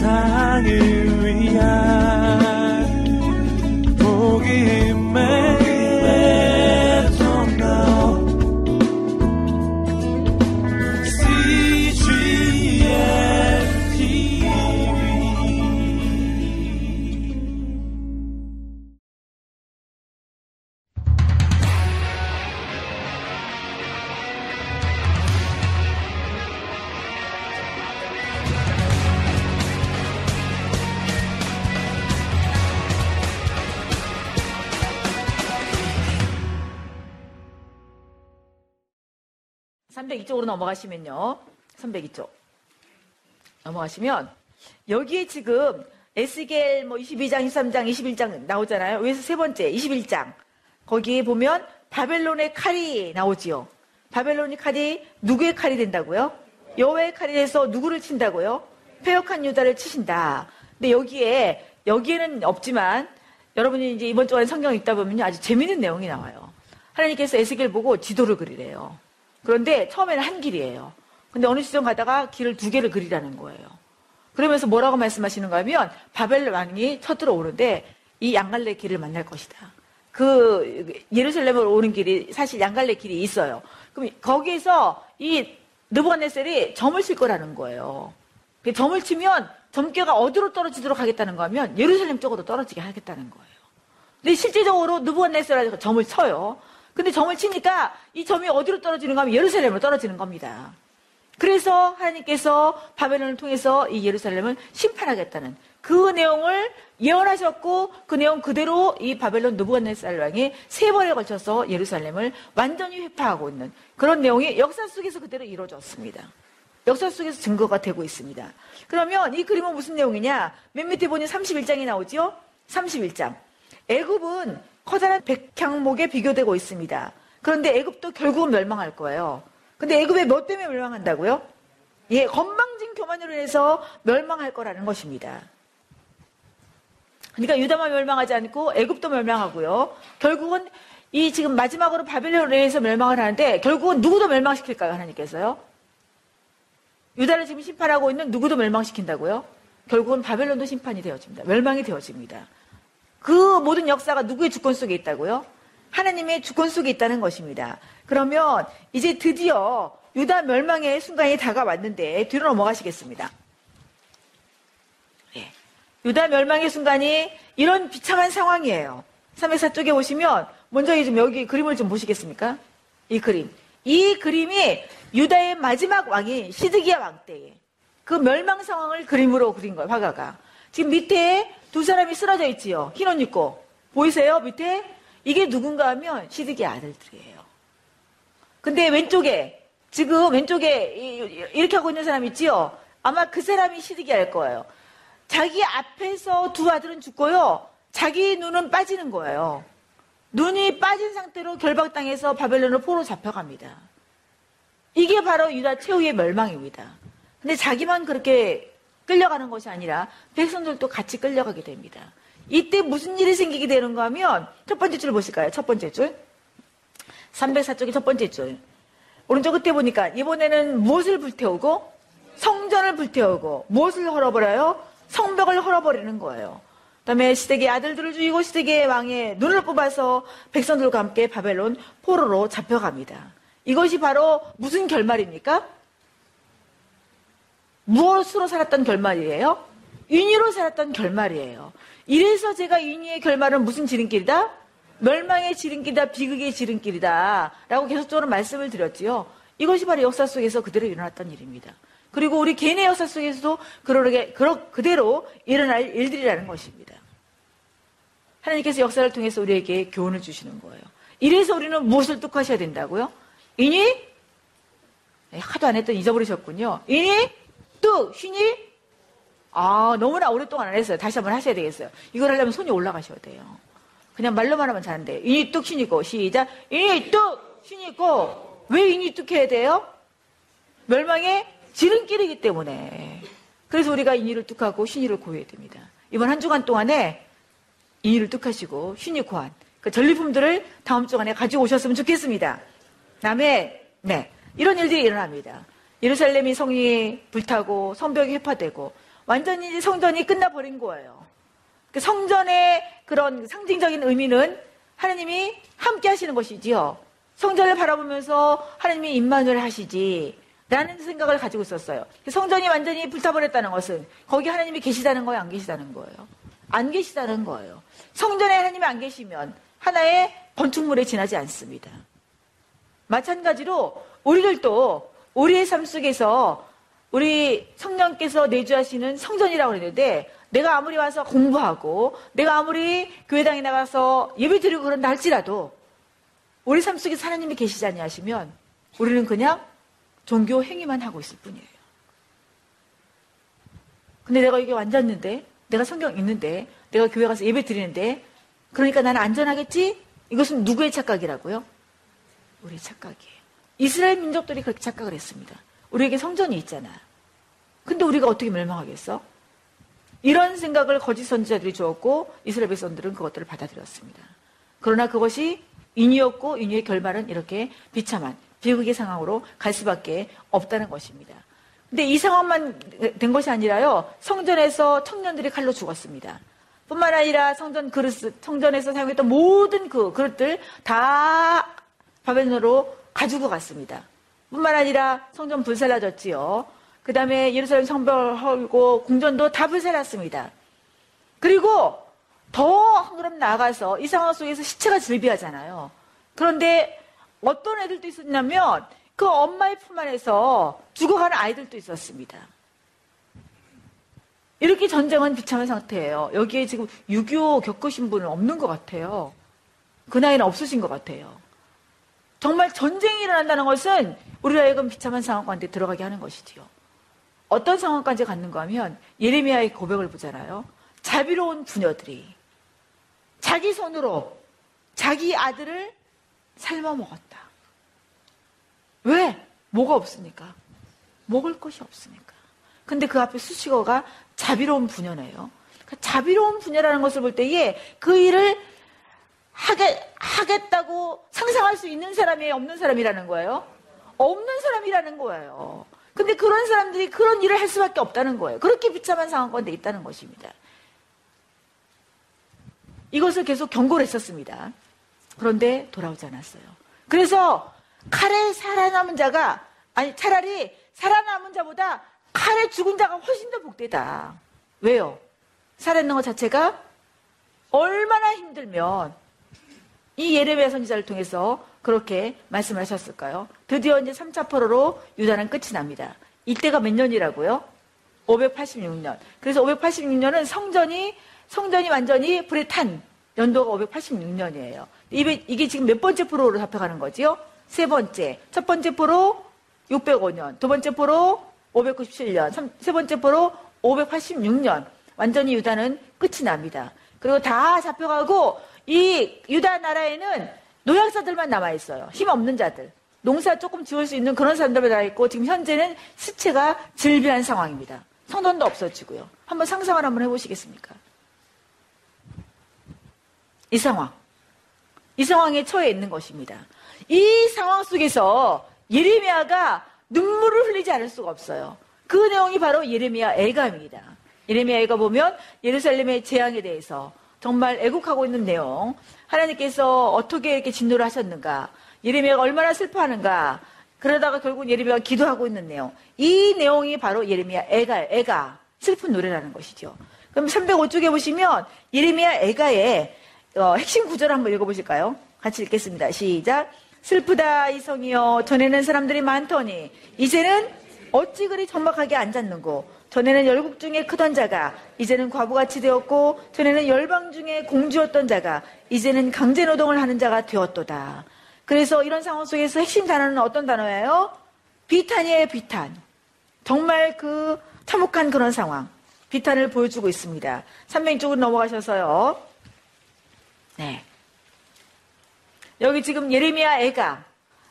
세상을 위한 쪽으로 넘어가시면요. 302쪽. 넘어가시면 여기에 지금 에스겔 뭐 22장, 23장, 21장 나오잖아요. 여기서 세 번째 21장. 거기에 보면 바벨론의 칼이 나오지요. 바벨론의 칼이 누구의 칼이 된다고요? 여호와의 칼이 돼서 누구를 친다고요? 폐역한 유다를 치신다. 근데 여기에 여기에는 없지만 여러분이 이제 이번 주간에 성경 읽다 보면 아주 재밌는 내용이 나와요. 하나님께서 에스겔 보고 지도를 그리래요. 그런데 처음에는 한 길이에요. 근데 어느 시점 가다가 길을 두 개를 그리라는 거예요. 그러면서 뭐라고 말씀하시는가 하면 바벨 왕이 쳐들어 오는데 이 양갈래 길을 만날 것이다. 그 예루살렘으로 오는 길이 사실 양갈래 길이 있어요. 그럼 거기에서 이 느부갓네셀이 점을 칠 거라는 거예요. 그 점을 치면 점괘가 어디로 떨어지도록 하겠다는 거면 예루살렘 쪽으로 떨어지게 하겠다는 거예요. 근데 실제적으로 느부갓네셀이 점을 쳐요. 근데 점을 치니까 이 점이 어디로 떨어지는가 하면 예루살렘으로 떨어지는 겁니다. 그래서 하나님께서 바벨론을 통해서 이 예루살렘을 심판하겠다는 그 내용을 예언하셨고 그 내용 그대로 이 바벨론 누부갓네살 왕이 세 번에 걸쳐서 예루살렘을 완전히 회파하고 있는 그런 내용이 역사 속에서 그대로 이루어졌습니다. 역사 속에서 증거가 되고 있습니다. 그러면 이 그림은 무슨 내용이냐? 맨 밑에 보니 31장이 나오죠? 31장. 애굽은 커다란 백향목에 비교되고 있습니다. 그런데 애굽도 결국은 멸망할 거예요. 근데 애굽에 뭐 때문에 멸망한다고요? 예, 건방진 교만으로 인해서 멸망할 거라는 것입니다. 그러니까 유다만 멸망하지 않고 애굽도 멸망하고요. 결국은 이 지금 마지막으로 바벨론에 의해서 멸망을 하는데 결국은 누구도 멸망시킬까요? 하나님께서요? 유다를 지금 심판하고 있는 누구도 멸망시킨다고요? 결국은 바벨론도 심판이 되어집니다. 멸망이 되어집니다. 그 모든 역사가 누구의 주권 속에 있다고요? 하나님의 주권 속에 있다는 것입니다. 그러면 이제 드디어 유다 멸망의 순간이 다가왔는데 뒤로 넘어가시겠습니다. 예. 유다 멸망의 순간이 이런 비참한 상황이에요. 3회사 쪽에 보시면 먼저 좀 여기 그림을 좀 보시겠습니까? 이 그림. 이 그림이 유다의 마지막 왕이 시드기야 왕 때에 그 멸망 상황을 그림으로 그린 거예요, 화가가. 지금 밑에 두 사람이 쓰러져 있지요. 흰 옷 입고. 보이세요? 밑에? 이게 누군가 하면 시드기 아들들이에요. 근데 왼쪽에, 지금 왼쪽에 이렇게 하고 있는 사람 있지요? 아마 그 사람이 시드기 할 거예요. 자기 앞에서 두 아들은 죽고요. 자기 눈은 빠지는 거예요. 눈이 빠진 상태로 결박당해서 바벨론으로 포로 잡혀갑니다. 이게 바로 유다 최후의 멸망입니다. 근데 자기만 그렇게 끌려가는 것이 아니라 백성들도 같이 끌려가게 됩니다. 이때 무슨 일이 생기게 되는가 하면 첫 번째 줄 보실까요? 첫 번째 줄. 304쪽의 첫 번째 줄. 오른쪽 끝에 보니까 이번에는 무엇을 불태우고 성전을 불태우고 무엇을 헐어버려요? 성벽을 헐어버리는 거예요. 그다음에 시댁의 아들들을 죽이고 시댁의 왕의 눈을 뽑아서 백성들과 함께 바벨론 포로로 잡혀갑니다. 이것이 바로 무슨 결말입니까? 무엇으로 살았던 결말이에요? 인위로 살았던 결말이에요. 이래서 제가 인위의 결말은 무슨 지름길이다? 멸망의 지름길이다, 비극의 지름길이다. 라고 계속적으로 말씀을 드렸지요. 이것이 바로 역사 속에서 그대로 일어났던 일입니다. 그리고 우리 개인의 역사 속에서도 그러게, 그러, 그대로 일어날 일들이라는 것입니다. 하나님께서 역사를 통해서 우리에게 교훈을 주시는 거예요. 이래서 우리는 무엇을 뚝하셔야 된다고요? 인위? 네, 하도 안 했더니 잊어버리셨군요. 인위? 뚝, 휘니? 아, 너무나 오랫동안 안 했어요. 다시 한번 하셔야 되겠어요. 이걸 하려면 손이 올라가셔야 돼요. 그냥 말로만 하면 잘안 이니 뚝, 휘니고. 시작. 이니 뚝, 휘니고. 왜 이니 뚝 해야 돼요? 멸망의 지름길이기 때문에. 그래서 우리가 이니를 뚝하고 휘니를 고해야 됩니다. 이번 한 주간 동안에 이니를 뚝하시고 휘니 고한. 그 전리품들을 다음 주간에 가지고 오셨으면 좋겠습니다. 다음에, 네. 이런 일들이 일어납니다. 예루살렘이 성이 불타고 성벽이 회파되고 완전히 성전이 끝나버린 거예요. 그 성전의 그런 상징적인 의미는 하나님이 함께 하시는 것이지요. 성전을 바라보면서 하나님이 임만을 하시지. 라는 생각을 가지고 있었어요. 성전이 완전히 불타버렸다는 것은 거기 하나님이 계시다는 거예요? 안 계시다는 거예요? 안 계시다는 거예요. 성전에 하나님이 안 계시면 하나의 건축물에 지나지 않습니다. 마찬가지로 우리들도 우리의 삶 속에서 우리 성령께서 내주하시는 성전이라고 그랬는데 내가 아무리 와서 공부하고 내가 아무리 교회당에 나가서 예배 드리고 그런다 할지라도 우리 삶 속에 하나님이 계시지 않냐하시면 우리는 그냥 종교 행위만 하고 있을 뿐이에요. 근데 내가 이게 완졌는데 내가 성경 읽는데 내가 교회 가서 예배 드리는데 그러니까 나는 안전하겠지? 이것은 누구의 착각이라고요? 우리의 착각이에요. 이스라엘 민족들이 그렇게 착각을 했습니다. 우리에게 성전이 있잖아. 근데 우리가 어떻게 멸망하겠어? 이런 생각을 거짓 선지자들이 주었고 이스라엘 백성들은 그것들을 받아들였습니다. 그러나 그것이 인이었고 인이의 결말은 이렇게 비참한 비극의 상황으로 갈 수밖에 없다는 것입니다. 근데 이 상황만 된 것이 아니라요. 성전에서 청년들이 칼로 죽었습니다. 뿐만 아니라 성전 그릇, 성전에서 사용했던 모든 그 그릇들 다 바벨론으로 가지고 갔습니다. 뿐만 아니라 성전 불살라졌지요. 그 다음에 예루살렘 성벽을 헐고 궁전도 다 불살랐습니다. 그리고 더 그럼 나가서 이 상황 속에서 시체가 즐비하잖아요. 그런데 어떤 애들도 있었냐면 그 엄마의 품 안에서 죽어가는 아이들도 있었습니다. 이렇게 전쟁은 비참한 상태예요. 여기에 지금 6.25 겪으신 분은 없는 것 같아요. 그 나이는 없으신 것 같아요. 정말 전쟁이 일어난다는 것은 우리가 하여금 비참한 상황 가운데 들어가게 하는 것이지요. 어떤 상황까지 갔는가 하면 예레미야의 고백을 보잖아요. 자비로운 부녀들이 자기 손으로 자기 아들을 삶아 먹었다. 왜? 뭐가 없으니까. 먹을 것이 없으니까. 근데 그 앞에 수식어가 자비로운 부녀네요. 그러니까 자비로운 부녀라는 것을 볼 때에 그 일을 하게, 하겠다고 상상할 수 있는 사람이 없는 사람이라는 거예요. 없는 사람이라는 거예요. 근데 그런 사람들이 그런 일을 할 수밖에 없다는 거예요. 그렇게 비참한 상황 가운데 있다는 것입니다. 이것을 계속 경고를 했었습니다. 그런데 돌아오지 않았어요. 그래서 칼에 살아남은 자가 아니 차라리 살아남은 자보다 칼에 죽은 자가 훨씬 더 복되다. 왜요? 살아있는 것 자체가 얼마나 힘들면 이 예레미야 선지자를 통해서 그렇게 말씀하셨을까요? 드디어 이제 3차 포로로 유다는 끝이 납니다. 이때가 몇 년이라고요? 586년. 그래서 586년은 성전이 성전이 완전히 불에 탄 연도가 586년이에요. 이게, 지금 몇 번째 포로로 잡혀가는 거지요? 세 번째. 첫 번째 포로 605년, 두 번째 포로 597년, 세 번째 포로 586년. 완전히 유다는 끝이 납니다. 그리고 다 잡혀가고 이 유다 나라에는 노약자들만 남아 있어요. 힘 없는 자들. 농사 조금 지을 수 있는 그런 사람들만 남아 있고 지금 현재는 시체가 질비한 상황입니다. 성돈도 없어지고요. 한번 상상을 한번 해보시겠습니까? 이 상황. 이 상황에 처해 있는 것입니다. 이 상황 속에서 예레미야가 눈물을 흘리지 않을 수가 없어요. 그 내용이 바로 예레미야 애감입니다. 예레미야 애가 보면 예루살렘의 재앙에 대해서 정말 애국하고 있는 내용, 하나님께서 어떻게 이렇게 진노를 하셨는가, 예레미야가 얼마나 슬퍼하는가, 그러다가 결국 예레미야가 기도하고 있는 내용, 이 내용이 바로 예레미야 애가, 애가 슬픈 노래라는 것이죠. 그럼 305쪽에 보시면 예레미야 애가의 어, 핵심 구절을 한번 읽어보실까요? 같이 읽겠습니다. 시작. 슬프다 이 성이여 전에는 사람들이 많더니 이제는 어찌 그리 정막하게 앉았는고 전에는 열국 중에 크던 자가 이제는 과부같이 되었고 전에는 열방 중에 공주였던 자가 이제는 강제 노동을 하는 자가 되었도다. 그래서 이런 상황 속에서 핵심 단어는 어떤 단어예요? 비탄이에요, 비탄. 정말 그 참혹한 그런 상황. 비탄을 보여주고 있습니다. 300 쪽으로 넘어가셔서요. 네. 여기 지금 예레미야 애가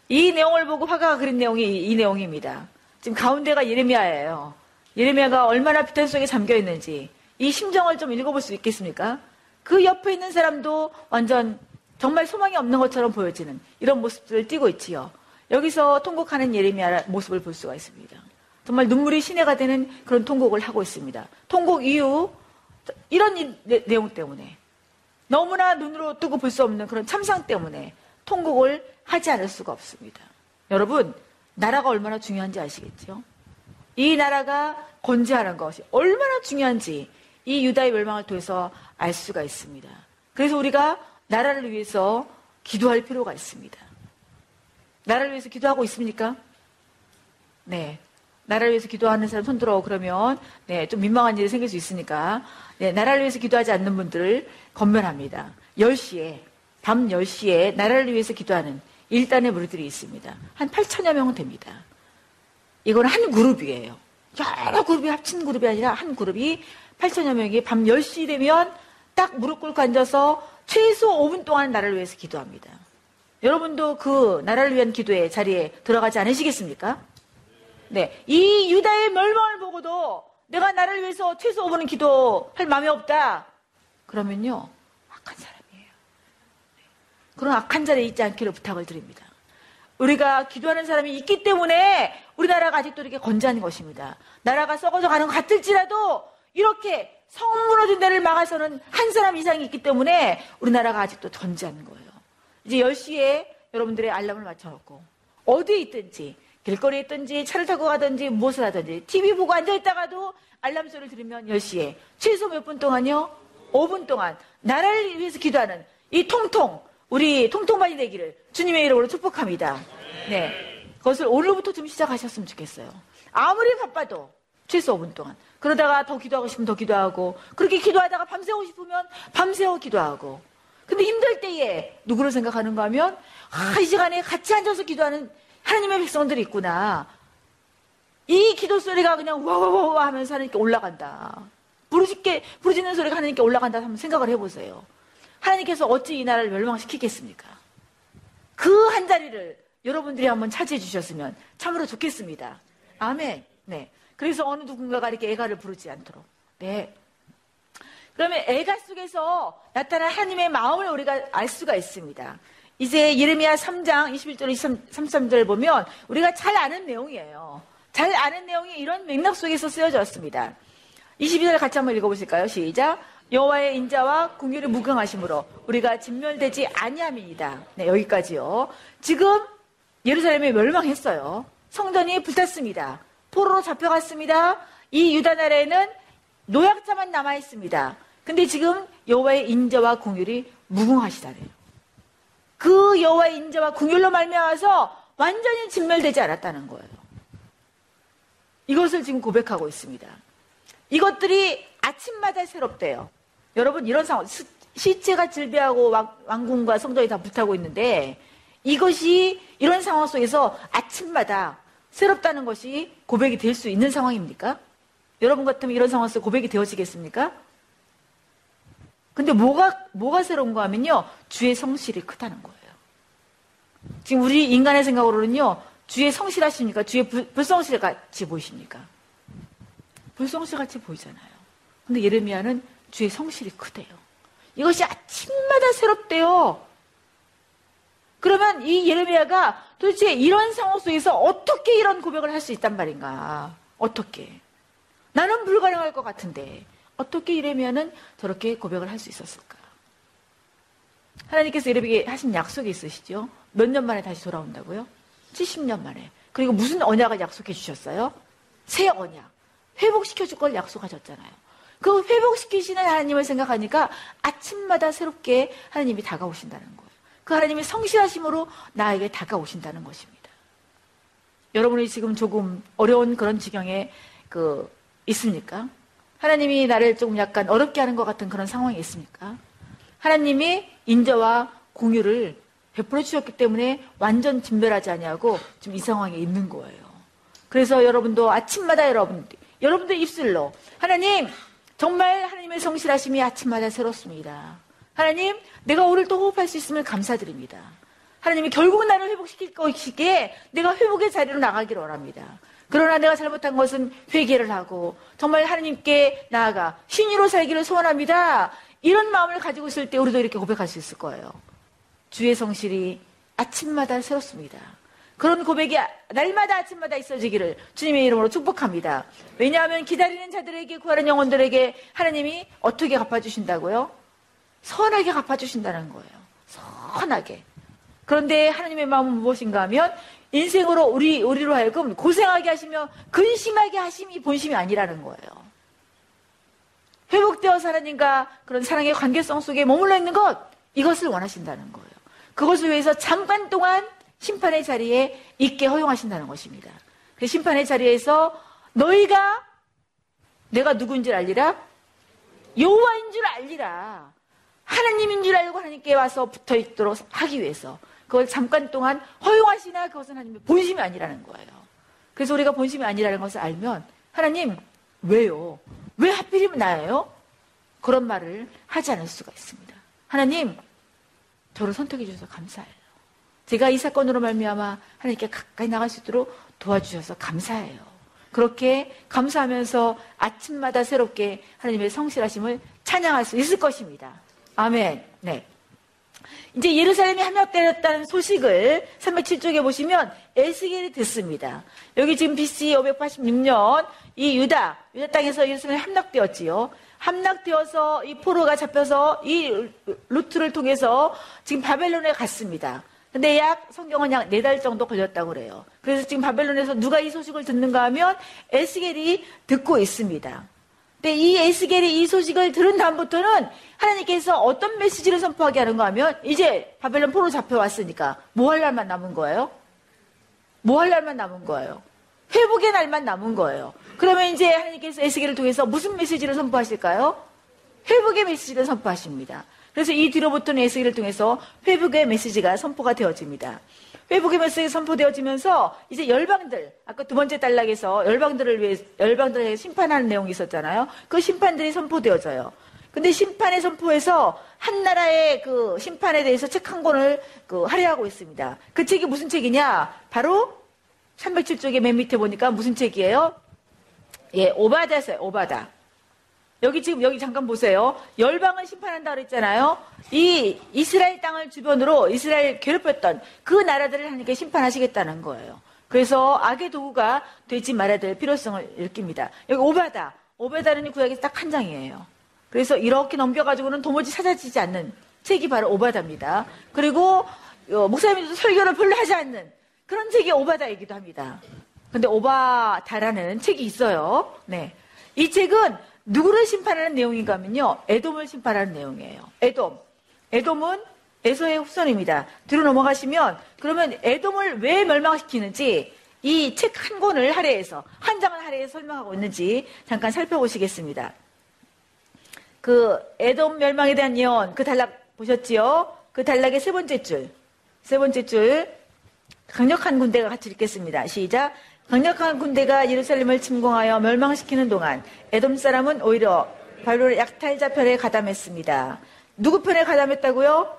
이 내용을 보고 화가가 그린 내용이 이 내용입니다. 지금 가운데가 예레미야예요. 예레미야가 얼마나 비탄 속에 잠겨 있는지 이 심정을 좀 읽어볼 수 있겠습니까? 그 옆에 있는 사람도 완전 정말 소망이 없는 것처럼 보여지는 이런 모습들을 띠고 있지요. 여기서 통곡하는 예레미야 모습을 볼 수가 있습니다. 정말 눈물이 시내가 되는 그런 통곡을 하고 있습니다. 통곡 이후 이런 내용 때문에 너무나 눈으로 뜨고 볼 수 없는 그런 참상 때문에 통곡을 하지 않을 수가 없습니다. 여러분, 나라가 얼마나 중요한지 아시겠죠? 이 나라가 건재하는 것이 얼마나 중요한지 이 유다의 멸망을 통해서 알 수가 있습니다. 그래서 우리가 나라를 위해서 기도할 필요가 있습니다. 나라를 위해서 기도하고 있습니까? 네. 나라를 위해서 기도하는 사람 손 들어 그러면 네, 좀 민망한 일이 생길 수 있으니까 네, 나라를 위해서 기도하지 않는 분들을 건면합니다. 10시에 밤 10시에 나라를 위해서 기도하는 일단의 무리들이 있습니다. 한 8천여 명은 됩니다. 이건 한 그룹이에요. 여러 그룹이 합친 그룹이 아니라 한 그룹이 8천여 명이 밤 10시 되면 딱 무릎 꿇고 앉아서 최소 5분 동안 나라를 위해서 기도합니다. 여러분도 그 나라를 위한 기도의 자리에 들어가지 않으시겠습니까? 네. 이 유다의 멸망을 보고도 내가 나를 위해서 최소 5분은 기도할 마음이 없다. 그러면요. 악한 사람이에요. 네. 그런 악한 자리에 있지 않기를 부탁을 드립니다. 우리가 기도하는 사람이 있기 때문에 우리나라가 아직도 이렇게 건재한 것입니다. 나라가 썩어져 가는 것 같을지라도 이렇게 성 무너진 데를 막아서는 한 사람 이상이 있기 때문에 우리나라가 아직도 건재한 거예요. 이제 10시에 여러분들의 알람을 맞춰놓고 어디에 있든지 길거리에 있든지 차를 타고 가든지 무엇을 하든지 TV 보고 앉아있다가도 알람 소리를 들으면 10시에 최소 몇 분 동안요? 5분 동안 나라를 위해서 기도하는 이 통통 우리 통통만이 되기를 주님의 이름으로 축복합니다. 네. 그것을 오늘부터 좀 시작하셨으면 좋겠어요. 아무리 바빠도 최소 5분 동안. 그러다가 더 기도하고 싶으면 더 기도하고 그렇게 기도하다가 밤새고 싶으면 밤새워 기도하고 근데 힘들 때에 누구를 생각하는가 하면 아, 이 시간에 같이 앉아서 기도하는 하나님의 백성들이 있구나. 이 기도 소리가 그냥 와와와 하면서 하나님께 올라간다. 부르짖게 부르짖는 소리가 하나님께 올라간다 하면 생각을 해보세요. 하나님께서 어찌 이 나라를 멸망시키겠습니까? 그 한 자리를 여러분들이 한번 차지해 주셨으면 참으로 좋겠습니다. 아멘. 네. 그래서 어느 누군가가 이렇게 애가를 부르지 않도록. 네. 그러면 애가 속에서 나타난 하나님의 마음을 우리가 알 수가 있습니다. 이제 예레미야 3장 21절 23절 보면 우리가 잘 아는 내용이에요. 잘 아는 내용이 이런 맥락 속에서 쓰여졌습니다. 22절 같이 한번 읽어보실까요? 시작. 여호와의 인자와 궁율이 무경하심으로 우리가 진멸되지 아니함이니다. 네, 여기까지요. 지금 예루살렘이 멸망했어요. 성전이 불탔습니다. 포로로 잡혀갔습니다. 이 유다 나라에는 노약자만 남아 있습니다. 근데 지금 여호와의 인자와 궁율이 무궁하시다래요. 그 여호와의 인자와 궁율로 말미암아서 완전히 진멸되지 않았다는 거예요. 이것을 지금 고백하고 있습니다. 이것들이 아침마다 새롭대요. 여러분 이런 상황 시- 시체가 질비하고 왕- 왕궁과 성전이 다 불타고 있는데 이것이 이런 상황 속에서 아침마다 새롭다는 것이 고백이 될 수 있는 상황입니까? 여러분 같으면 이런 상황 에서 고백이 되어지겠습니까? 근데 뭐가 뭐가 새로운가 하면요 주의 성실이 크다는 거예요. 지금 우리 인간의 생각으로는요 주의 성실하십니까? 주의 불, 불성실 같이 보이십니까? 불성실 같이 보이잖아요. 근데 예레미야는 주의 성실이 크대요. 이것이 아침마다 새롭대요. 그러면 이 예레미야가 도대체 이런 상황 속에서 어떻게 이런 고백을 할 수 있단 말인가? 어떻게? 나는 불가능할 것 같은데 어떻게 예레미야는 저렇게 고백을 할 수 있었을까? 하나님께서 예레미야에게 하신 약속이 있으시죠? 몇 년 만에 다시 돌아온다고요? 70년 만에. 그리고 무슨 언약을 약속해 주셨어요? 새 언약. 회복시켜 줄 걸 약속하셨잖아요. 그 회복시키시는 하나님을 생각하니까 아침마다 새롭게 하나님이 다가오신다는 거예요. 그 하나님이 성실하심으로 나에게 다가오신다는 것입니다. 여러분이 지금 조금 어려운 그런 지경에 그 있습니까? 하나님이 나를 조금 약간 어렵게 하는 것 같은 그런 상황이 있습니까? 하나님이 인자와 공유를 베풀어 주셨기 때문에 완전 진멸하지 아니하고 지금 이 상황에 있는 거예요. 그래서 여러분도 아침마다 여러분 여러분들 입술로 하나님 정말 하나님의 성실하심이 아침마다 새롭습니다. 하나님 내가 오늘 또 호흡할 수 있음을 감사드립니다. 하나님이 결국 나를 회복시킬 것이기에 내가 회복의 자리로 나가기를 원합니다. 그러나 내가 잘못한 것은 회개를 하고 정말 하나님께 나아가 신의로 살기를 소원합니다. 이런 마음을 가지고 있을 때 우리도 이렇게 고백할 수 있을 거예요. 주의 성실이 아침마다 새롭습니다. 그런 고백이 날마다 아침마다 있어지기를 주님의 이름으로 축복합니다. 왜냐하면 기다리는 자들에게 구하는 영혼들에게 하나님이 어떻게 갚아주신다고요? 선하게 갚아주신다는 거예요. 선하게. 그런데 하나님의 마음은 무엇인가 하면 인생으로 우리, 우리로 하여금 고생하게 하시며 근심하게 하심이 본심이 아니라는 거예요. 회복되어 하나님과 그런 사랑의 관계성 속에 머물러 있는 것, 이것을 원하신다는 거예요. 그것을 위해서 잠깐 동안 심판의 자리에 있게 허용하신다는 것입니다. 그 심판의 자리에서 너희가 내가 누군지 알리라? 여호와인 줄 알리라. 하나님인 줄 알고 하나님께 와서 붙어 있도록 하기 위해서 그걸 잠깐 동안 허용하시나 그것은 하나님의 본심이 아니라는 거예요. 그래서 우리가 본심이 아니라는 것을 알면 하나님 왜요? 왜 하필이면 나예요? 그런 말을 하지 않을 수가 있습니다. 하나님 저를 선택해 주셔서 감사해요. 제가 이 사건으로 말미암아 하나님께 가까이 나갈 수 있도록 도와주셔서 감사해요. 그렇게 감사하면서 아침마다 새롭게 하나님의 성실하심을 찬양할 수 있을 것입니다. 아멘. 네. 이제 예루살렘이 함락되었다는 소식을 307쪽에 보시면 에스겔이 듣습니다. 여기 지금 BC 586년 이 유다, 유다 땅에서 예루살렘이 함락되었지요. 함락되어서 이 포로가 잡혀서 이 루트를 통해서 지금 바벨론에 갔습니다. 근데 약 성경은 약 네 달 정도 걸렸다고 그래요. 그래서 지금 바벨론에서 누가 이 소식을 듣는가 하면 에스겔이 듣고 있습니다. 근데 이 에스겔이 이 소식을 들은 다음부터는 하나님께서 어떤 메시지를 선포하게 하는가 하면 이제 바벨론 포로 잡혀왔으니까 뭐 할 날만 남은 거예요? 뭐 할 날만 남은 거예요? 회복의 날만 남은 거예요. 그러면 이제 하나님께서 에스겔을 통해서 무슨 메시지를 선포하실까요? 회복의 메시지를 선포하십니다. 그래서 이 뒤로부터는 에스겔을 통해서 회복의 메시지가 선포가 되어집니다. 회복의 메시지가 선포되어지면서 이제 열방들, 아까 두 번째 단락에서 열방들을 위해, 열방들을 위해 심판하는 내용이 있었잖아요. 그 심판들이 선포되어져요. 근데 심판의 선포에서 한 나라의 그 심판에 대해서 책 한 권을 그 할애하고 있습니다. 그 책이 무슨 책이냐? 바로 307쪽에 맨 밑에 보니까 무슨 책이에요? 예, 오바다세요, 오바다. 여기 지금 여기 잠깐 보세요. 열방을 심판한다 그랬잖아요. 이 이스라엘 땅을 주변으로 이스라엘 괴롭혔던 그 나라들을 하나님께 심판하시겠다는 거예요. 그래서 악의 도구가 되지 말아야 될 필요성을 느낍니다. 여기 오바다. 오바다는 구약에서 딱 한 장이에요. 그래서 이렇게 넘겨가지고는 도무지 찾아지지 않는 책이 바로 오바다입니다. 그리고 어, 목사님들도 설교를 별로 하지 않는 그런 책이 오바다이기도 합니다. 근데 오바다라는 책이 있어요. 네. 이 책은 누구를 심판하는 내용인가 하면요. 에돔을 심판하는 내용이에요. 에돔. 에돔은 에서의 후손입니다. 뒤로 넘어가시면 그러면 에돔을 왜 멸망시키는지 이 책 한 권을 할애해서 한 장을 할애해서 설명하고 있는지 잠깐 살펴보시겠습니다. 그 에돔 멸망에 대한 예언 그 단락 보셨지요? 그 단락의 세 번째 줄. 세 번째 줄 강력한 군대가 같이 읽겠습니다. 시작. 강력한 군대가 예루살렘을 침공하여 멸망시키는 동안 에돔 사람은 오히려 바로 약탈자 편에 가담했습니다. 누구 편에 가담했다고요?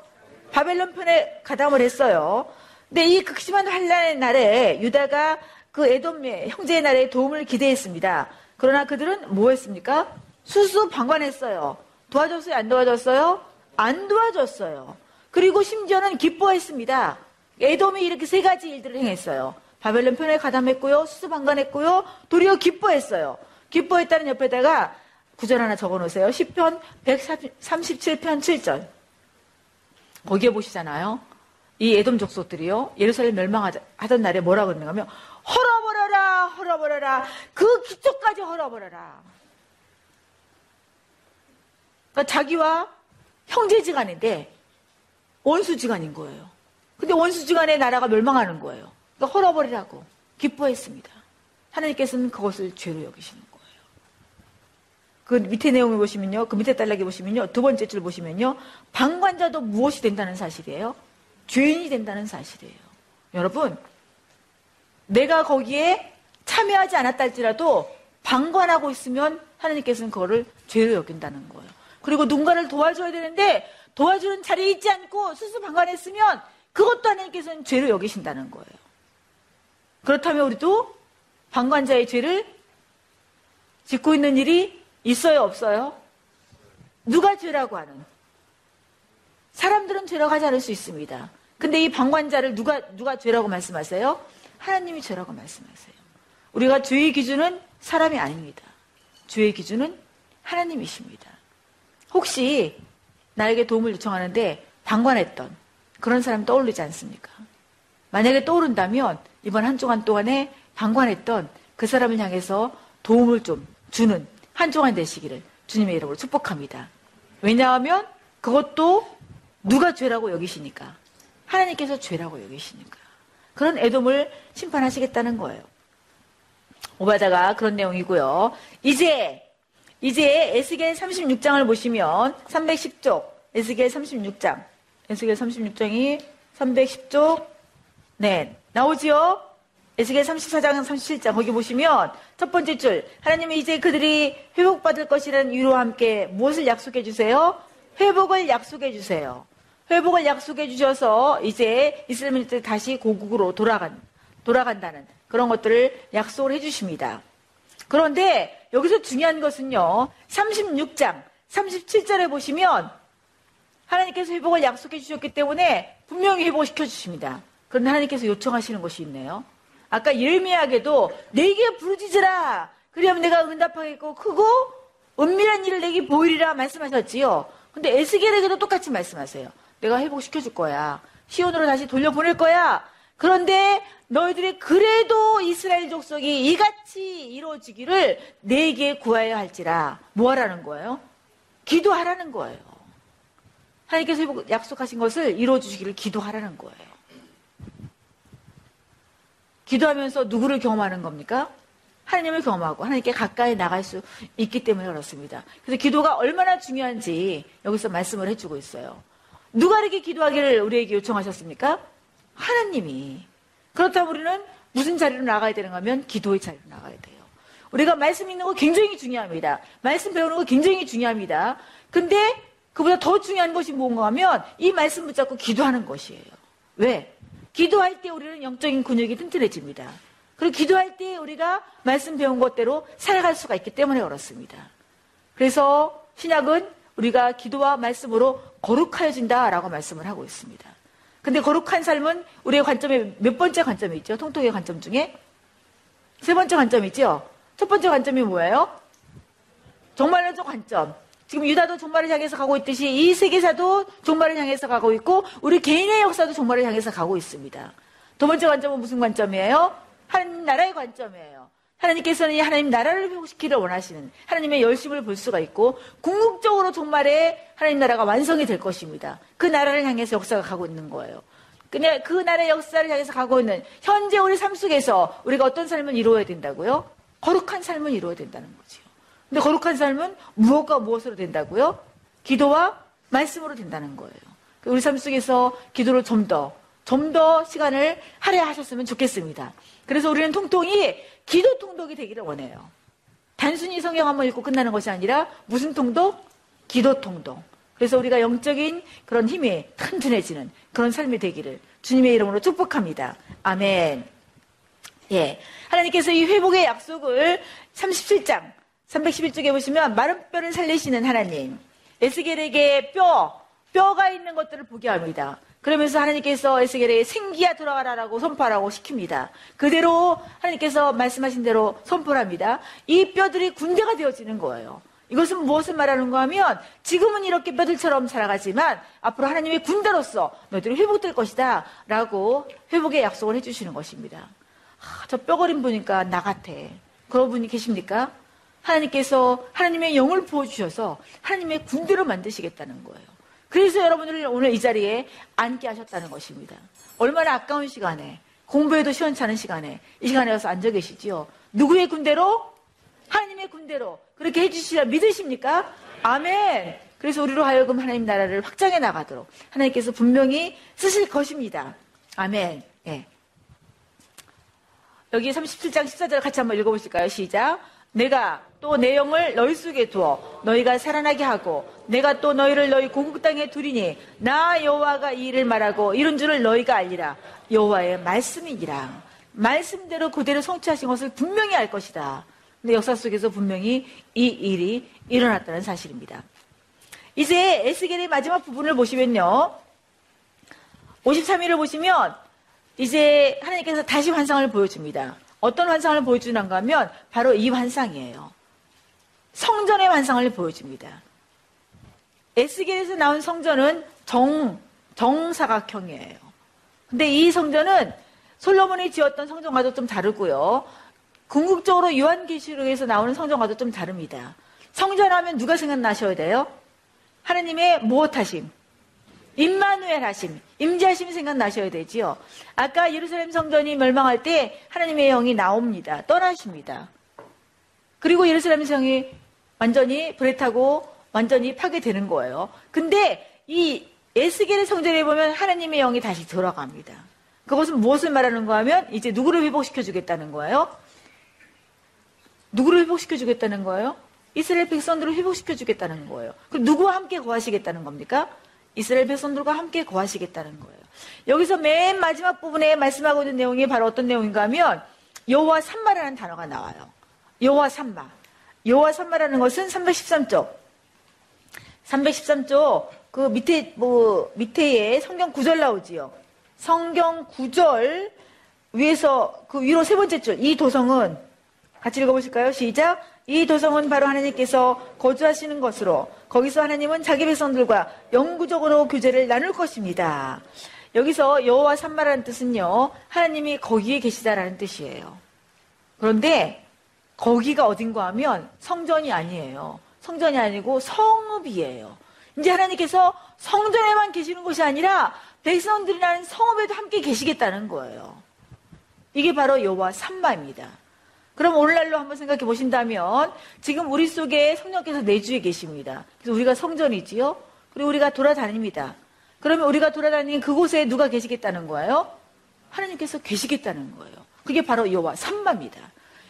바벨론 편에 가담을 했어요. 근데 이 극심한 환란의 날에 유다가 그 에돔의 형제의 날에 도움을 기대했습니다. 그러나 그들은 뭐 했습니까? 수수방관했어요. 도와줬어요? 안 도와줬어요? 안 도와줬어요. 그리고 심지어는 기뻐했습니다. 에돔이 이렇게 세 가지 일들을 행했어요. 바벨론 편에 가담했고요. 수수방관했고요. 도리어 기뻐했어요. 기뻐했다는 옆에다가 구절 하나 적어 놓으세요. 10편 137편 7절. 거기에 보시잖아요. 이 에돔 족속들이요. 예루살렘 멸망하던 날에 뭐라 그러는가 하면 헐어버려라 헐어버려라 그 기초까지 헐어버려라. 그러니까 자기와 형제지간인데 원수지간인 거예요. 근데 원수지간의 나라가 멸망하는 거예요. 그러니까 헐어버리라고 기뻐했습니다. 하나님께서는 그것을 죄로 여기시는 거예요. 그 밑에 내용을 보시면요. 그 밑에 단락에 보시면요. 두 번째 줄 보시면요. 방관자도 무엇이 된다는 사실이에요? 죄인이 된다는 사실이에요. 여러분, 내가 거기에 참여하지 않았다 할지라도 방관하고 있으면 하나님께서는 그거를 죄로 여긴다는 거예요. 그리고 누군가를 도와줘야 되는데 도와주는 자리에 있지 않고 스스로 방관했으면 그것도 하나님께서는 죄로 여기신다는 거예요. 그렇다면 우리도 방관자의 죄를 짓고 있는 일이 있어요, 없어요? 누가 죄라고 하는? 사람들은 죄라고 하지 않을 수 있습니다. 근데 이 방관자를 누가 누가 죄라고 말씀하세요? 하나님이 죄라고 말씀하세요. 우리가 죄의 기준은 사람이 아닙니다. 죄의 기준은 하나님이십니다. 혹시 나에게 도움을 요청하는데 방관했던 그런 사람 떠올리지 않습니까? 만약에 떠오른다면 이번 한 주간 동안에 방관했던 그 사람을 향해서 도움을 좀 주는 한 주간 되시기를 주님의 이름으로 축복합니다. 왜냐하면 그것도 누가 죄라고 여기시니까 하나님께서 죄라고 여기시니까 그런 애돔을 심판하시겠다는 거예요. 오바자가 그런 내용이고요. 이제 이제 에스겔 36장을 보시면 310쪽 에스겔 36장 에스겔 36장이 310쪽 네 나오지요. 에스겔 34장 37장 거기 보시면 첫 번째 줄 하나님이 이제 그들이 회복받을 것이라는 위로와 함께 무엇을 약속해 주세요? 회복을 약속해 주세요. 회복을 약속해 주셔서 이제 이스라엘들 다시 고국으로 돌아간 돌아간다는 그런 것들을 약속을 해 주십니다. 그런데 여기서 중요한 것은요. 36장 37절에 보시면 하나님께서 회복을 약속해 주셨기 때문에 분명히 회복을 시켜 주십니다. 그런데 하나님께서 요청하시는 것이 있네요. 아까 예레미야에게도 내게 부르짖으라. 그러면 내가 응답하겠고 크고 은밀한 일을 내게 보이리라 말씀하셨지요. 근데 에스겔에게도 똑같이 말씀하세요. 내가 회복시켜 줄 거야. 시온으로 다시 돌려보낼 거야. 그런데 너희들이 그래도 이스라엘 족속이 이같이 이루어지기를 내게 구하여야 할지라. 뭐 하라는 거예요? 기도하라는 거예요. 하나님께서 약속하신 것을 이루어 주시기를 기도하라는 거예요. 기도하면서 누구를 경험하는 겁니까? 하나님을 경험하고 하나님께 가까이 나갈 수 있기 때문에 그렇습니다. 그래서 기도가 얼마나 중요한지 여기서 말씀을 해주고 있어요. 누가 이렇게 기도하기를 우리에게 요청하셨습니까? 하나님이. 그렇다면 우리는 무슨 자리로 나가야 되는가 하면 기도의 자리로 나가야 돼요. 우리가 말씀 읽는 거 굉장히 중요합니다. 말씀 배우는 거 굉장히 중요합니다. 근데 그보다 더 중요한 것이 뭔가 하면 이 말씀 붙잡고 기도하는 것이에요. 왜? 기도할 때 우리는 영적인 근육이 튼튼해집니다. 그리고 기도할 때 우리가 말씀 배운 것대로 살아갈 수가 있기 때문에 그렇습니다. 그래서 신약은 우리가 기도와 말씀으로 거룩하여진다라고 말씀을 하고 있습니다. 근데 거룩한 삶은 우리의 관점에 몇 번째 관점이 있죠? 통통의 관점 중에 세 번째 관점이 있죠? 첫 번째 관점이 뭐예요? 종말론적 관점. 지금 유다도 종말을 향해서 가고 있듯이 이 세계사도 종말을 향해서 가고 있고 우리 개인의 역사도 종말을 향해서 가고 있습니다. 두 번째 관점은 무슨 관점이에요? 하나님 나라의 관점이에요. 하나님께서는 이 하나님 나라를 회복시키를 원하시는 하나님의 열심을 볼 수가 있고 궁극적으로 종말에 하나님 나라가 완성이 될 것입니다. 그 나라를 향해서 역사가 가고 있는 거예요. 그냥 그 나라의 역사를 향해서 가고 있는 현재 우리 삶 속에서 우리가 어떤 삶을 이루어야 된다고요? 거룩한 삶을 이루어야 된다는 거지요. 근데 거룩한 삶은 무엇과 무엇으로 된다고요? 기도와 말씀으로 된다는 거예요. 우리 삶 속에서 기도를 좀 더, 좀 더 시간을 할애하셨으면 좋겠습니다. 그래서 우리는 통통이 기도 통독이 되기를 원해요. 단순히 성경 한번 읽고 끝나는 것이 아니라 무슨 통독? 기도 통독. 그래서 우리가 영적인 그런 힘이 튼튼해지는 그런 삶이 되기를 주님의 이름으로 축복합니다. 아멘. 예. 하나님께서 이 회복의 약속을 37장 311쪽에 보시면 마른 뼈를 살리시는 하나님. 에스겔에게 뼈, 뼈가 있는 것들을 보게 합니다. 그러면서 하나님께서 에스겔에게 생기야 돌아가라라고 선포하라고 시킵니다. 그대로 하나님께서 말씀하신 대로 선포를 합니다. 이 뼈들이 군대가 되어지는 거예요. 이것은 무엇을 말하는가 하면 지금은 이렇게 뼈들처럼 살아가지만 앞으로 하나님의 군대로서 너희들이 회복될 것이다 라고 회복의 약속을 해주시는 것입니다. 아, 저 뼈거림 보니까 나 같아. 그런 분이 계십니까? 하나님께서 하나님의 영을 부어주셔서 하나님의 군대로 만드시겠다는 거예요. 그래서 여러분들을 오늘 이 자리에 앉게 하셨다는 것입니다. 얼마나 아까운 시간에, 공부해도 시원찮은 시간에, 이 시간에 와서 앉아 계시지요. 누구의 군대로? 하나님의 군대로. 그렇게 해주시라 믿으십니까? 아멘. 그래서 우리로 하여금 하나님 나라를 확장해 나가도록 하나님께서 분명히 쓰실 것입니다. 아멘. 예. 여기 37장 14절 같이 한번 읽어보실까요? 시작. 내가 또 내 영을 너희 속에 두어 너희가 살아나게 하고 내가 또 너희를 너희 고국 땅에 두리니 나 여호와가 이 일을 말하고 이런 줄을 너희가 알리라 여호와의 말씀이니라 말씀대로 그대로 성취하신 것을 분명히 알 것이다. 근데 역사 속에서 분명히 이 일이 일어났다는 사실입니다. 이제 에스겔의 마지막 부분을 보시면요. 53일을 보시면 이제 하나님께서 다시 환상을 보여줍니다. 어떤 환상을 보여주는가 하면 바로 이 환상이에요. 성전의 환상을 보여줍니다. 에스겔에서 나온 성전은 정, 정사각형이에요. 근데 이 성전은 솔로몬이 지었던 성전과도 좀 다르고요. 궁극적으로 요한계시록에서 나오는 성전과도 좀 다릅니다. 성전하면 누가 생각나셔야 돼요? 하나님의 무엇하심, 임마누엘 하심, 임재하심이 생각나셔야 되지요. 아까 예루살렘 성전이 멸망할 때 하나님의 영이 나옵니다. 떠나십니다. 그리고 예루살렘 성이 완전히 불에 타고 완전히 파괴되는 거예요. 근데 이 에스겔의 성전에 보면 하나님의 영이 다시 들어갑니다. 그것은 무엇을 말하는 거 하면 이제 누구를 회복시켜 주겠다는 거예요? 누구를 회복시켜 주겠다는 거예요? 이스라엘 백성들을 회복시켜 주겠다는 거예요. 그럼 누구와 함께 거하시겠다는 겁니까? 이스라엘 백성들과 함께 거하시겠다는 거예요. 여기서 맨 마지막 부분에 말씀하고 있는 내용이 바로 어떤 내용인가 하면 여호와 산마라는 단어가 나와요. 여호와 산마. 여호와 산마라는 것은 313쪽. 313쪽 그 밑에 뭐 밑에에 성경 구절 나오지요. 성경 구절 위에서 그 위로 세 번째 줄 이 도성은 같이 읽어보실까요? 시작. 이 도성은 바로 하나님께서 거주하시는 것으로 거기서 하나님은 자기 백성들과 영구적으로 교제를 나눌 것입니다. 여기서 여호와 산마라는 뜻은요. 하나님이 거기에 계시다라는 뜻이에요. 그런데 거기가 어딘가 하면 성전이 아니에요. 성전이 아니고 성읍이에요. 이제 하나님께서 성전에만 계시는 것이 아니라 백성들이라는 성읍에도 함께 계시겠다는 거예요. 이게 바로 여호와 산마입니다. 그럼 오늘날로 한번 생각해 보신다면 지금 우리 속에 성령께서 내주에 계십니다. 그래서 우리가 성전이지요. 그리고 우리가 돌아다닙니다. 그러면 우리가 돌아다니는 그곳에 누가 계시겠다는 거예요? 하나님께서 계시겠다는 거예요. 그게 바로 여호와 산마입니다.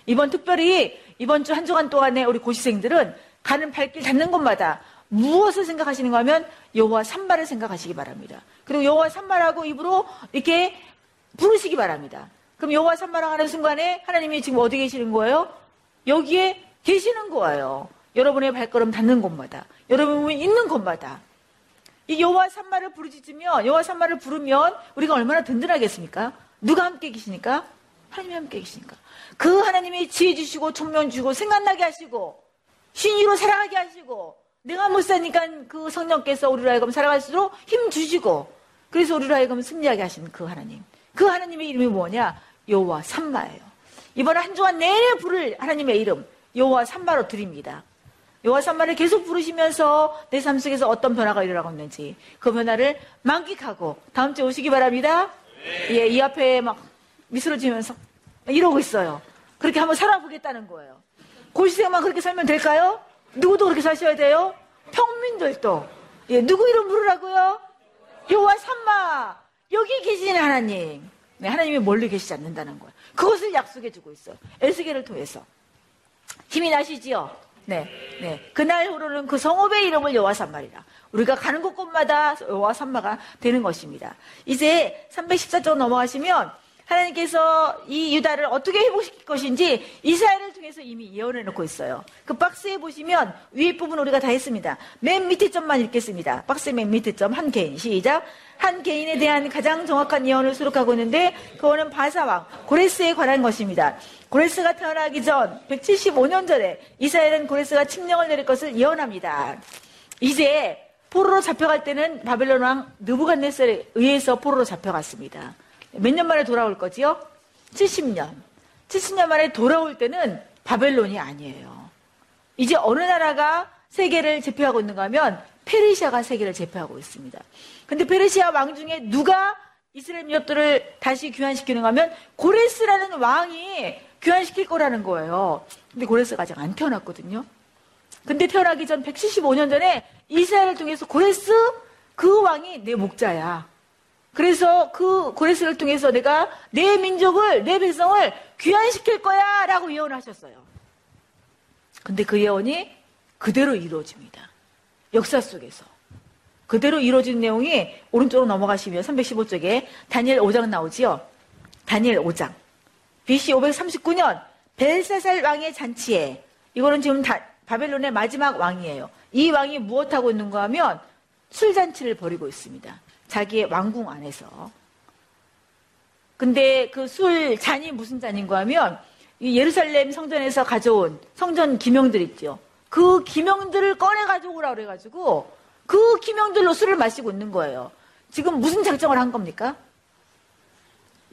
이번 특별히 이번 주 한 주간 동안에 우리 고시생들은 가는 발길 닿는 곳마다 무엇을 생각하시는가 하면 여호와 산마를 생각하시기 바랍니다. 그리고 여호와 산마라고 입으로 이렇게 부르시기 바랍니다. 그럼 여호와 산마라 하는 순간에 하나님이 지금 어디 계시는 거예요? 여기에 계시는 거예요. 여러분의 발걸음 닿는 곳마다, 여러분이 있는 곳마다. 이 여호와 산마를 부르짖으며 여호와 산마를 부르면 우리가 얼마나 든든하겠습니까? 누가 함께 계시니까? 하나님이 함께 계시니까. 그 하나님이 지혜 주시고 총명 주고 생각나게 하시고 신의로 살아가게 하시고 내가 못 사니까 그 성령께서 우리로 하여금 살아갈수록 힘 주시고 그래서 우리로 하여금 승리하게 하신 그 하나님. 그 하나님의 이름이 뭐냐? 여호와 산마예요. 이번 한 주간 내내 부를 하나님의 이름 여호와 산마로 드립니다. 여호와 산마를 계속 부르시면서 내 삶 속에서 어떤 변화가 일어나고 있는지 그 변화를 만끽하고 다음 주에 오시기 바랍니다. 예, 이 앞에 막 미소를 지으면서 이러고 있어요. 그렇게 한번 살아보겠다는 거예요. 고시생만 그렇게 살면 될까요? 누구도 그렇게 사셔야 돼요? 평민들도. 예, 누구 이름 부르라고요? 여호와 산마. 여기 계시는 하나님. 네, 하나님이 멀리 계시지 않는다는 거예요. 그것을 약속해 주고 있어요. 에스겔을 통해서. 힘이 나시지요? 네, 네. 그날 후로는 그 성읍의 이름을 여호와 산마리라. 우리가 가는 곳곳마다 여호와 산마가 되는 것입니다. 이제 314쪽 넘어가시면 하나님께서 이 유다를 어떻게 회복시킬 것인지 이스라엘을 통해서 이미 예언해 놓고 있어요. 그 박스에 보시면 위에 부분 우리가 다 했습니다. 맨 밑에 점만 읽겠습니다. 박스 맨 밑에 점 한 개인 시작. 한 개인에 대한 가장 정확한 예언을 수록하고 있는데 그거는 바사왕 고레스에 관한 것입니다. 고레스가 태어나기 전 175년 전에 이스라엘은 고레스가 칙령을 내릴 것을 예언합니다. 이제 포로로 잡혀갈 때는 바벨론 왕 느부갓네살에 의해서 포로로 잡혀갔습니다. 몇 년 만에 돌아올 거지요? 70년. 70년 만에 돌아올 때는 바벨론이 아니에요. 이제 어느 나라가 세계를 제패하고 있는가 하면 페르시아가 세계를 제패하고 있습니다. 근데 페르시아 왕 중에 누가 이스라엘 민족들을 다시 귀환시키는가 하면 고레스라는 왕이 귀환시킬 거라는 거예요. 근데 고레스가 아직 안 태어났거든요. 근데 태어나기 전 175년 전에 이스라엘을 통해서 고레스 그 왕이 내 목자야. 그래서 그 고레스를 통해서 내가 내 민족을, 내 백성을 귀환시킬 거야 라고 예언하셨어요. 근데 그 예언이 그대로 이루어집니다. 역사 속에서. 그대로 이루어진 내용이 오른쪽으로 넘어가시면 315쪽에 다니엘 5장 나오지요. 다니엘 5장. BC 539년 벨사살 왕의 잔치에 이거는 지금 다, 바벨론의 마지막 왕이에요. 이 왕이 무엇하고 있는가 하면 술잔치를 벌이고 있습니다. 자기의 왕궁 안에서. 근데 그 술 잔이 무슨 잔인가 하면 이 예루살렘 성전에서 가져온 성전 기명들 있죠. 그 기명들을 꺼내 가지고 라 그래가지고 그 기명들로 술을 마시고 있는 거예요. 지금 무슨 작정을 한 겁니까?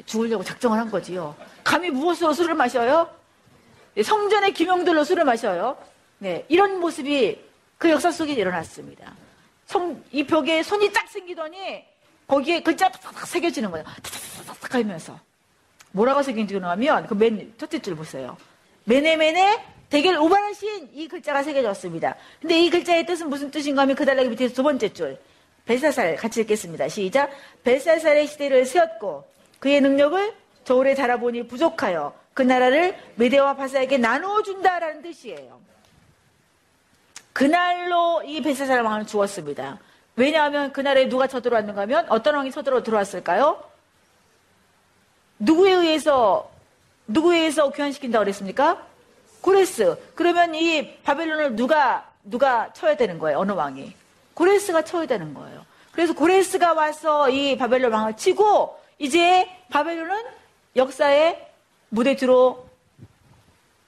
죽으려고 작정을 한 거지요. 감히 무엇으로 술을 마셔요? 네, 성전의 기명들로 술을 마셔요. 네, 이런 모습이 그 역사 속에 일어났습니다. 성, 이 벽에 손이 딱 생기더니 거기에 글자가 탁탁 새겨지는 거예요. 탁탁탁탁 하면서. 뭐라고 새겨지는 하면 그 맨 첫째 줄 보세요. 메네메네 대결 오바라신 이 글자가 새겨졌습니다. 근데 이 글자의 뜻은 무슨 뜻인가 하면 그 달라기 밑에서 두 번째 줄. 벨사살 같이 읽겠습니다. 시작. 벨사살의 시대를 세웠고 그의 능력을 저울에 달아보니 부족하여 그 나라를 메대와 바사에게 나누어 준다라는 뜻이에요. 그날로 이 벨사살 왕을 주었습니다. 왜냐하면 그날에 누가 쳐들어왔는가 하면 어떤 왕이 쳐들어 들어왔을까요? 누구에 의해서 누구에 의해서 교환시킨다고 그랬습니까? 고레스. 그러면 이 바벨론을 누가 누가 쳐야 되는 거예요? 어느 왕이? 고레스가 쳐야 되는 거예요. 그래서 고레스가 와서 이 바벨론 왕을 치고 이제 바벨론은 역사의 무대 뒤로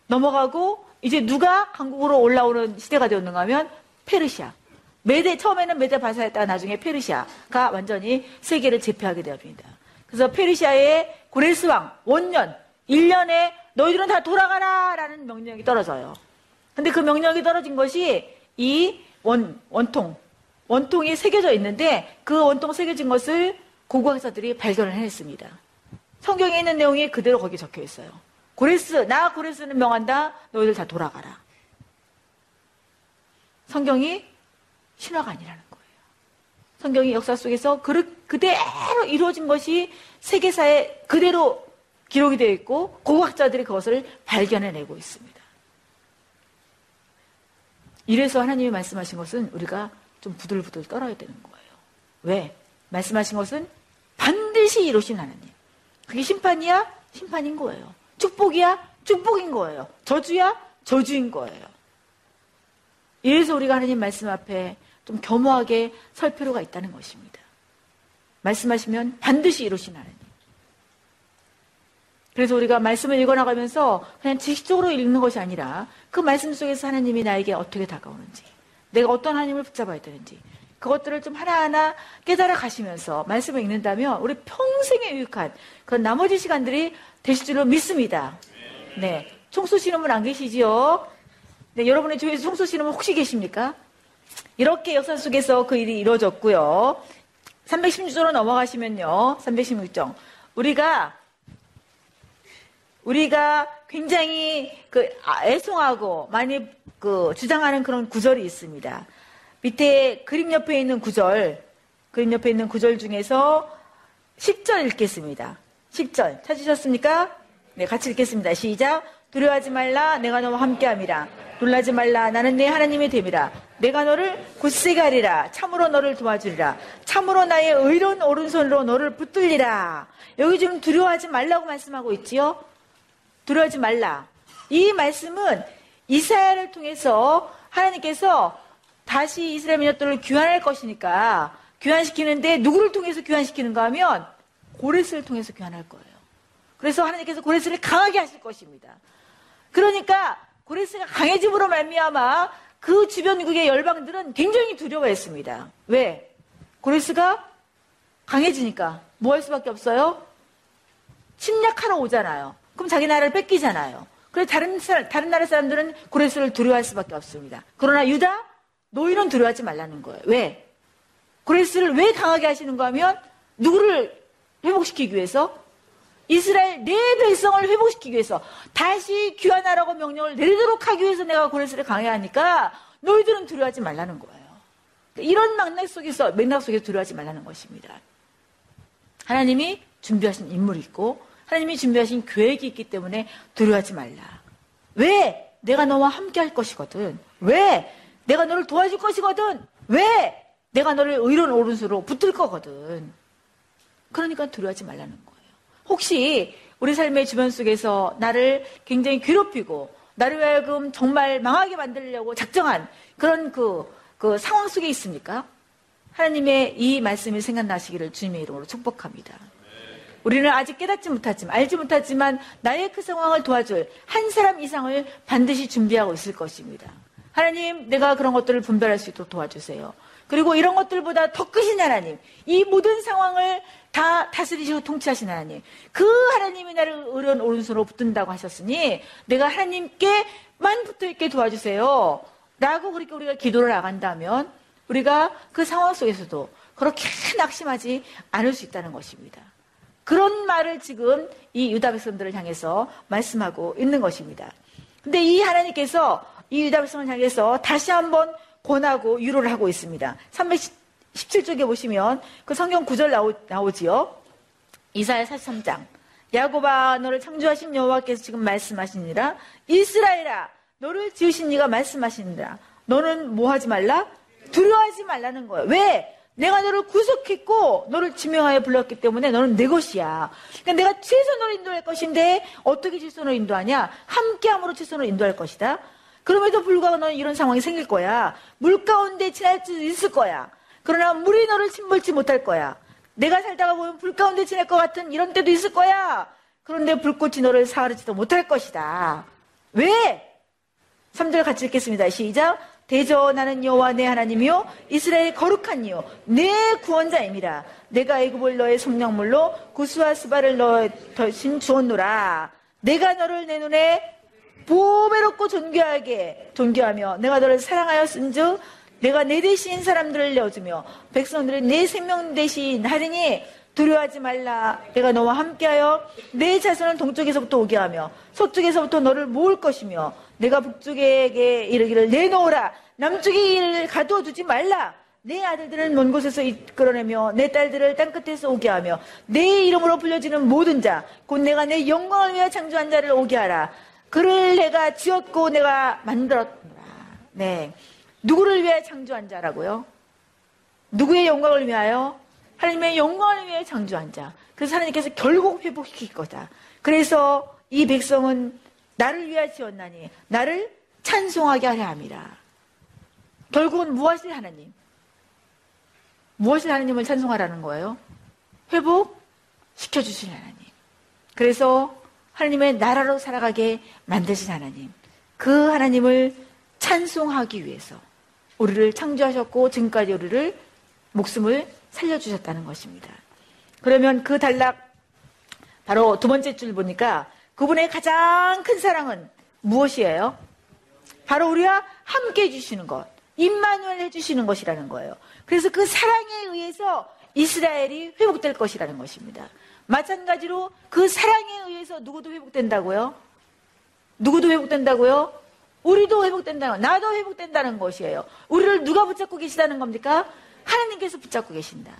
넘어가고 이제 누가 강국으로 올라오는 시대가 되었는가 하면 페르시아. 메대 처음에는 메대 바사였다가 나중에 페르시아가 완전히 세계를 제패하게 되었습니다. 그래서 페르시아의 고레스 왕 원년 1년에 너희들은 다 돌아가라라는 명령이 떨어져요. 근데 그 명령이 떨어진 것이 이 원, 원통, 원통이 새겨져 있는데 그 원통 새겨진 것을 고고학자들이 발견을 해냈습니다. 성경에 있는 내용이 그대로 거기 적혀 있어요. 고레스, 나 고레스는 명한다. 너희들 다 돌아가라. 성경이 신화가 아니라는 거예요. 성경이 역사 속에서 그대로 이루어진 것이 세계사에 그대로 기록이 되어 있고 고고학자들이 그것을 발견해내고 있습니다. 이래서 하나님이 말씀하신 것은 우리가 좀 부들부들 떨어야 되는 거예요. 왜? 말씀하신 것은 반드시 이루신 하나님. 그게 심판이야? 심판인 거예요. 축복이야? 축복인 거예요. 저주야? 저주인 거예요. 이래서 우리가 하나님 말씀 앞에 좀 겸허하게 설 필요가 있다는 것입니다. 말씀하시면 반드시 이루신 하나님. 그래서 우리가 말씀을 읽어나가면서 그냥 지식적으로 읽는 것이 아니라 그 말씀 속에서 하나님이 나에게 어떻게 다가오는지, 내가 어떤 하나님을 붙잡아야 되는지, 그것들을 좀 하나하나 깨달아 가시면서 말씀을 읽는다면 우리 평생에 유익한 그런 나머지 시간들이 되실 줄로 믿습니다. 네. 총쏘시는 분 안 계시지요? 네, 여러분의 주위에서 총쏘시는 분 혹시 계십니까? 이렇게 역사 속에서 그 일이 이루어졌고요. 316조로 넘어가시면요. 316조. 우리가 우리가 굉장히 그 아, 애송하고 많이 그 주장하는 그런 구절이 있습니다. 밑에 그림 옆에 있는 구절, 그림 옆에 있는 구절 중에서 10절 읽겠습니다. 10절 찾으셨습니까? 네, 같이 읽겠습니다. 시작. 두려워하지 말라. 내가 너와 함께함이라. 놀라지 말라. 나는 내 하나님이 됨이라. 내가 너를 굳세게 하리라. 참으로 너를 도와주리라. 참으로 나의 의로운 오른손으로 너를 붙들리라. 여기 지금 두려워하지 말라고 말씀하고 있지요. 두려워하지 말라. 이 말씀은 이사야를 통해서 하나님께서 다시 이스라엘 민족들을 귀환할 것이니까 귀환시키는데 누구를 통해서 귀환시키는가 하면 고레스를 통해서 귀환할 거예요. 그래서 하나님께서 고레스를 강하게 하실 것입니다. 그러니까 고레스가 강해짐으로 말미암아 그 주변국의 열방들은 굉장히 두려워했습니다. 왜? 고레스가 강해지니까 뭐 할 수밖에 없어요? 침략하러 오잖아요. 그럼 자기 나라를 뺏기잖아요. 그래서 다른, 다른 나라 사람들은 고레스를 두려워할 수밖에 없습니다. 그러나 유다? 노인은 두려워하지 말라는 거예요. 왜? 고레스를 왜 강하게 하시는가 하면 누구를 회복시키기 위해서? 이스라엘 내 백성을 회복시키기 위해서 다시 귀환하라고 명령을 내리도록 하기 위해서 내가 고레스를 강하게 하니까 너희들은 두려워하지 말라는 거예요. 이런 맥락 속에서 맥락 속에서 두려워하지 말라는 것입니다. 하나님이 준비하신 인물이 있고 하나님이 준비하신 계획이 있기 때문에 두려워하지 말라. 왜? 내가 너와 함께 할 것이거든. 왜? 내가 너를 도와줄 것이거든. 왜? 내가 너를 의로운 오른손으로 붙들 거거든. 그러니까 두려워하지 말라는 거예요. 혹시 우리 삶의 주변 속에서 나를 굉장히 괴롭히고 나를 하여금 정말 망하게 만들려고 작정한 그런 그, 그 상황 속에 있습니까? 하나님의 이 말씀이 생각나시기를 주님의 이름으로 축복합니다. 우리는 아직 깨닫지 못하지만, 알지 못하지만, 나의 그 상황을 도와줄 한 사람 이상을 반드시 준비하고 있을 것입니다. 하나님, 내가 그런 것들을 분별할 수 있도록 도와주세요. 그리고 이런 것들보다 더 크신 하나님, 이 모든 상황을 다 다스리시고 통치하신 하나님, 그 하나님이 나를 의로운 오른손으로 붙든다고 하셨으니, 내가 하나님께만 붙어있게 도와주세요. 라고 그렇게 우리가 기도를 나간다면, 우리가 그 상황 속에서도 그렇게 낙심하지 않을 수 있다는 것입니다. 그런 말을 지금 이 유다 백성들을 향해서 말씀하고 있는 것입니다. 근데 이 하나님께서 이 유다 백성을 향해서 다시 한번 권하고 유로를 하고 있습니다. 317쪽에 보시면 그 성경 구절 나오, 나오지요. 이사야 43장. 야곱아 너를 창조하신 여호와께서 지금 말씀하시니라 이스라엘아 너를 지으신 이가 말씀하시니라 너는 뭐 하지 말라? 두려워하지 말라는 거예요. 왜? 내가 너를 구속했고 너를 지명하여 불렀기 때문에 너는 내 것이야. 그러니까 내가 최선으로 인도할 것인데 어떻게 최선으로 인도하냐? 함께함으로 최선으로 인도할 것이다. 그럼에도 불구하고 너는 이런 상황이 생길 거야. 물 가운데 지날 수 있을 거야. 그러나 물이 너를 침몰치 못할 거야. 내가 살다가 보면 불 가운데 지날 것 같은 이런 때도 있을 거야. 그런데 불꽃이 너를 사르지도 못할 것이다. 왜? 3절 같이 읽겠습니다. 시작. 대저 나는 여호와 내 하나님이요 이스라엘 거룩한 이요 내 구원자입니다. 내가 애굽을 너의 성령물로 구스와 스바를 너의 신 주었노라. 내가 너를 내 눈에 보배롭고 존귀하게 존귀하며 내가 너를 사랑하였은즉 내가 내 대신 사람들을 내어주며 백성들의 내 생명 대신 하리니 두려워하지 말라. 내가 너와 함께하여 내 자손은 동쪽에서부터 오게 하며 서쪽에서부터 너를 모을 것이며 내가 북쪽에게 이르기를 내놓으라. 남쪽에 이를 가두어 두지 말라. 내 아들들을 먼 곳에서 이끌어내며 내 딸들을 땅끝에서 오게 하며 내 이름으로 불려지는 모든 자, 곧 내가 내 영광을 위하여 창조한 자를 오게 하라. 그를 내가 지었고 내가 만들었노라. 네. 누구를 위해 창조한 자라고요? 누구의 영광을 위하여? 하나님의 영광을 위해 창조한 자. 그래서 하나님께서 결국 회복시킬 거다. 그래서 이 백성은 나를 위하여 지었나니 나를 찬송하게 하려 합니다. 결국은 무엇을 하나님? 무엇을 하나님을 찬송하라는 거예요? 회복시켜 주신 하나님. 그래서 하나님의 나라로 살아가게 만드신 하나님. 그 하나님을 찬송하기 위해서 우리를 창조하셨고 지금까지 우리를 목숨을 살려주셨다는 것입니다. 그러면 그 단락 바로 두 번째 줄 보니까 그분의 가장 큰 사랑은 무엇이에요? 바로 우리와 함께 해주시는 것. 임마누엘 해주시는 것이라는 거예요. 그래서 그 사랑에 의해서 이스라엘이 회복될 것이라는 것입니다. 마찬가지로 그 사랑에 의해서 누구도 회복된다고요? 누구도 회복된다고요? 우리도 회복된다는 나도 회복된다는 것이에요. 우리를 누가 붙잡고 계시다는 겁니까? 하나님께서 붙잡고 계신다.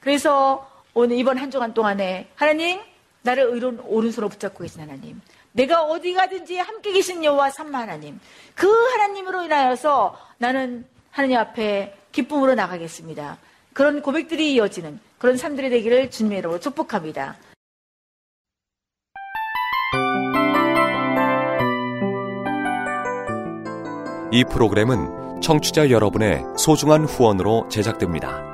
그래서 오늘 이번 한 주간 동안에 하나님 나를 의로운 오른손으로 붙잡고 계신 하나님. 내가 어디 가든지 함께 계신 여호와 삼마 하나님. 그 하나님으로 인하여서 나는 하나님 앞에 기쁨으로 나가겠습니다. 그런 고백들이 이어지는 그런 삶들이 되기를 주님의 이름으로 축복합니다. 이 프로그램은 청취자 여러분의 소중한 후원으로 제작됩니다.